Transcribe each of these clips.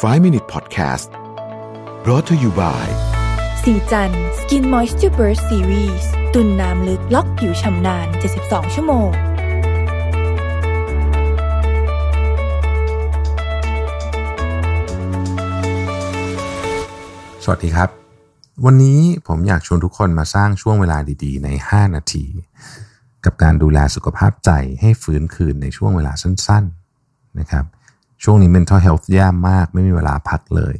5 Minute Podcast brought to you by สีจัน Skin Moisture Burst Series ตุนน้ำลึกล็อกผิวชำนาน 72 ชั่วโมง สวัสดีครับ วันนี้ผมอยากชวนทุกคนมาสร้างช่วงเวลาดีๆ ใน 5 นาที กับการดูแลสุขภาพใจให้ฟื้นคืนในช่วงเวลาสั้น ๆ นะครับ ช่วงนี้ mental health แย่มาก ไม่มีเวลาพักเลย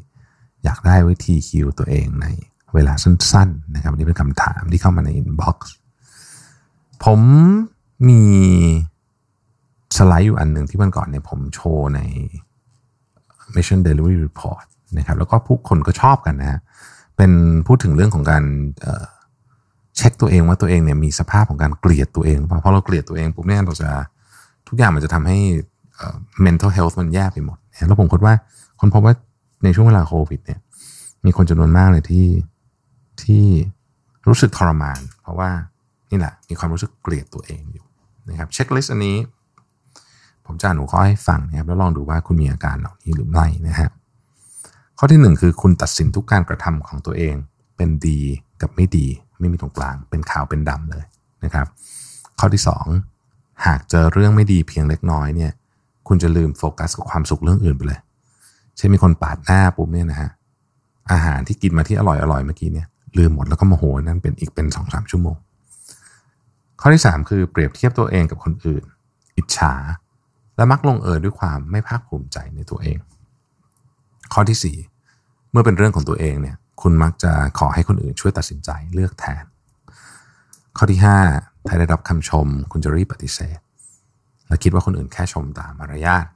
อยากได้วิธีคิวตัวเองในเวลาสั้นๆนะครับอันนี้เป็นคำถามที่เข้ามาใน inbox ผมมีสไลด์อยู่อันหนึ่งที่มันก่อนเนี่ยผมโชว์ใน Mission Delivery Report นะครับแล้วก็ผู้คนก็ชอบกันนะฮะเป็นพูดถึงเรื่องของการเเช็คตัวเองว่าตัวเองเนี่ยมีสภาพของการเกลียดตัวเองหรือเปล่าเพราะเราเกลียดตัวเองปุ๊บเนี่ยเราจะทุกอย่างมันจะทำให้ mental health มันแย่ไปหมด แล้วผมคิดว่าคนพบว่าในช่วงเวลาโควิดเนี่ย มีคนจำนวนมากเลยที่ที่รู้สึกทรมาน เพราะว่านี่แหละ มีความรู้สึกเกลียดตัวเองอยู่นะครับเช็คลิสต์อันนี้ ผมจะอ่านหัวข้อให้ฟังนะครับ แล้วลองดูว่าคุณมีอาการเหล่านี้หรือไม่นะฮะข้อที่หนึ่งคือคุณตัดสินทุกการกระทำของตัวเอง เป็นดีกับไม่ดี ไม่มีตรงกลาง เป็นขาวเป็นดำเลยนะครับ ข้อที่สองหากเจอเรื่องไม่ดีเพียงเล็กน้อยเนี่ย คุณจะลืมโฟกัสกับความสุขเรื่องอื่นไปเลย เช่นมีคนปาดหน้าปุ๊บเนี่ยนะฮะอาหารที่กินมาที่อร่อยอร่อยเมื่อกี้เนี่ยลืมหมดแล้วก็โมโหนั่นเป็นอีกเป็นสองสามชั่วโมง ข้อที่สามคือเปรียบเทียบตัวเองกับคนอื่น อิจฉา และมักลงเอยด้วยความไม่ภาคภูมิใจในตัวเอง ข้อที่ 4 เมื่อเป็นเรื่องของตัวเองเนี่ยคุณมักจะขอให้คนอื่นช่วยตัดสินใจเลือกแทน ข้อที่ 5 ถ้าได้รับคำชม คุณจะรีบปฏิเสธ และคิดว่าคนอื่นแค่ชมตามมารยาท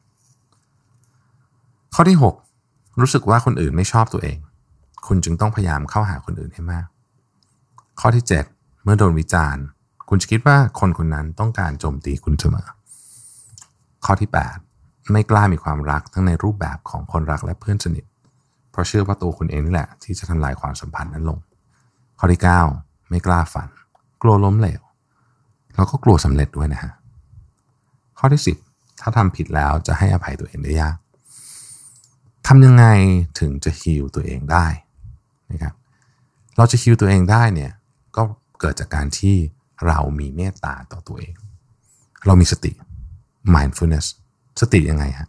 ข้อที่ 6 รู้สึกว่าคนอื่นไม่ชอบตัวเอง คุณจึงต้องพยายามเข้าหาคนอื่นให้มาก ข้อที่ 7 เมื่อโดนวิจารณ์ คุณจะคิดว่าคนคนนั้นต้องการโจมตีคุณเสมอ ข้อที่ 8 ไม่กล้ามีความรักทั้งในรูปแบบของคนรักและเพื่อนสนิท เพราะเชื่อว่าตัวคุณเองนี่แหละ ที่จะทำลายความสัมพันธ์นั้นลง ข้อที่ 9 ไม่กล้าฝัน กลัวล้มเหลว แล้วก็กลัวสำเร็จด้วยนะฮะ ข้อที่ 10 ถ้าทำผิดแล้วจะให้อภัยตัวเองได้ยากทำยังไงถึงจะฮิลตัวเองได้นะครับเราจะฮิลตัวเองได้เนี่ยก็เกิดจากการที่เรามีเมตตาต่อตัวเอง เรามีสติ mindfulness สติยังไงฮะ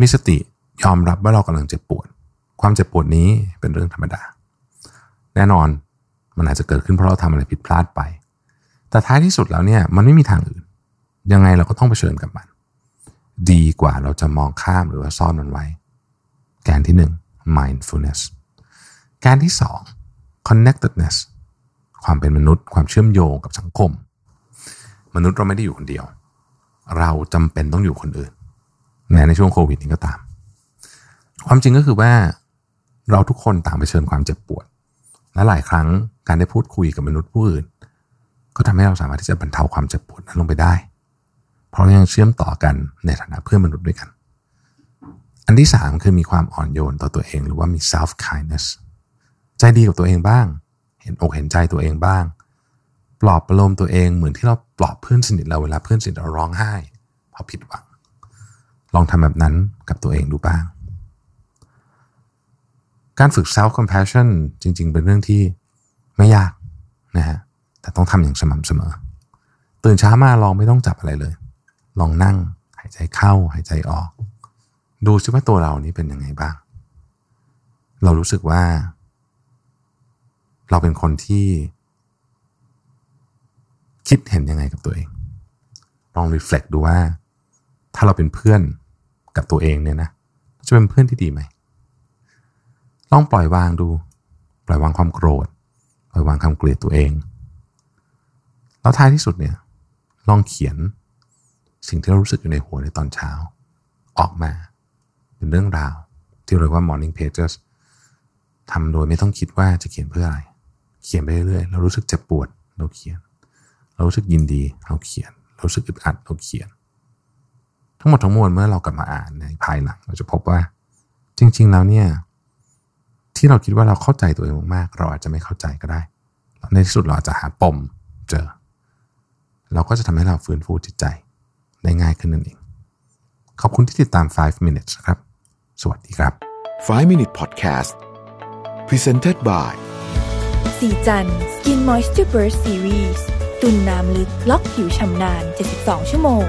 มีสติยอมรับว่าเรากำลังเจ็บปวด ความเจ็บปวดนี้เป็นเรื่องธรรมดา แน่นอนมันอาจจะเกิดขึ้นเพราะเราทำอะไรผิดพลาดไป แต่ท้ายที่สุดแล้วเนี่ยมันไม่มีทางอื่น ยังไงเราก็ต้องเผชิญกับมัน ดีกว่าเราจะมองข้ามหรือว่าซ่อนมันไว้ แกนที่หนึ่ง mindfulness แกนที่สอง connectedness ความเป็นมนุษย์ ความเชื่อมโยงกับสังคม มนุษย์เราไม่ได้อยู่คนเดียว เราจำเป็นต้องอยู่คนอื่นแม้ในช่วงโควิดนี้ก็ตาม ความจริงก็คือว่าเราทุกคนต่างเผชิญความเจ็บปวด และหลายครั้งการได้พูดคุยกับมนุษย์ผู้อื่น ก็ทำให้เราสามารถที่จะบรรเทาความเจ็บปวดนั้นลงไปได้ เพราะยังเชื่อมต่อกันในฐานะเพื่อนมนุษย์ด้วยกัน อันที่สามคือมีความอ่อนโยนต่อตัวเองหรือว่ามี self kindness ใจดีกับตัวเองบ้าง เห็นอกเห็นใจตัวเองบ้าง ปลอบประโลมตัวเองเหมือนที่เราปลอบเพื่อนสนิทเราเวลาเพื่อนสนิทเราร้องไห้เพราะผิดหวัง ลองทำแบบนั้นกับตัวเองดูบ้าง การฝึก self compassion จริง ๆ เป็นเรื่องที่ไม่ยากนะฮะแต่ต้องทำอย่างสม่ำเสมอ ตื่นเช้ามาลองไม่ต้องจับอะไรเลย ลองนั่ง หายใจเข้าหายใจออก ดูซิว่าตัวเรานี้เป็นยังไงบ้าง เรารู้สึกว่า เราเป็นคนที่ คิดเห็นยังไงกับตัวเอง ลองรีเฟล็กดูว่า ถ้าเราเป็นเพื่อนกับตัวเองเนี่ยนะจะเป็นเพื่อนที่ดีไหมลองปล่อยวางดู ปล่อยวางความโกรธ ปล่อยวางความเกลียดตัวเอง แล้วท้ายที่สุดเนี่ย ลองเขียน สิ่งที่เรารู้สึกอยู่ในหัวในตอนเช้า ออกมาเป็นเรื่องราว ที่เรียกว่า morning pages ทำโดยไม่ต้องคิดว่าจะเขียนเพื่ออะไร เขียนไปเรื่อยๆเรารู้สึกเจ็บปวดเราเขียน เรารู้สึกยินดีเราเขียน เรารู้สึกอึดอัดเราเขียน ทั้งหมดทั้งมวลเมื่อเรากลับมาอ่านในภายหลัง เราจะพบว่า จริง ๆ แล้วเนี่ยที่เราคิดว่าเราเข้าใจตัวเองมากๆ เราอาจจะไม่เข้าใจก็ได้ ในที่สุดเราอาจจะหาปมเจอ เราก็จะทำให้เราฟื้นฟูจิตใจ ได้ง่ายขึ้นนั่นเอง ขอบคุณที่ติดตาม 5 minutes ครับ สวัสดีครับ 5 minute podcast presented by สีจัน Skin Moisture Burst Series ตุ่นน้ำลึกล็อกผิวชำนาน 72 ชั่วโมง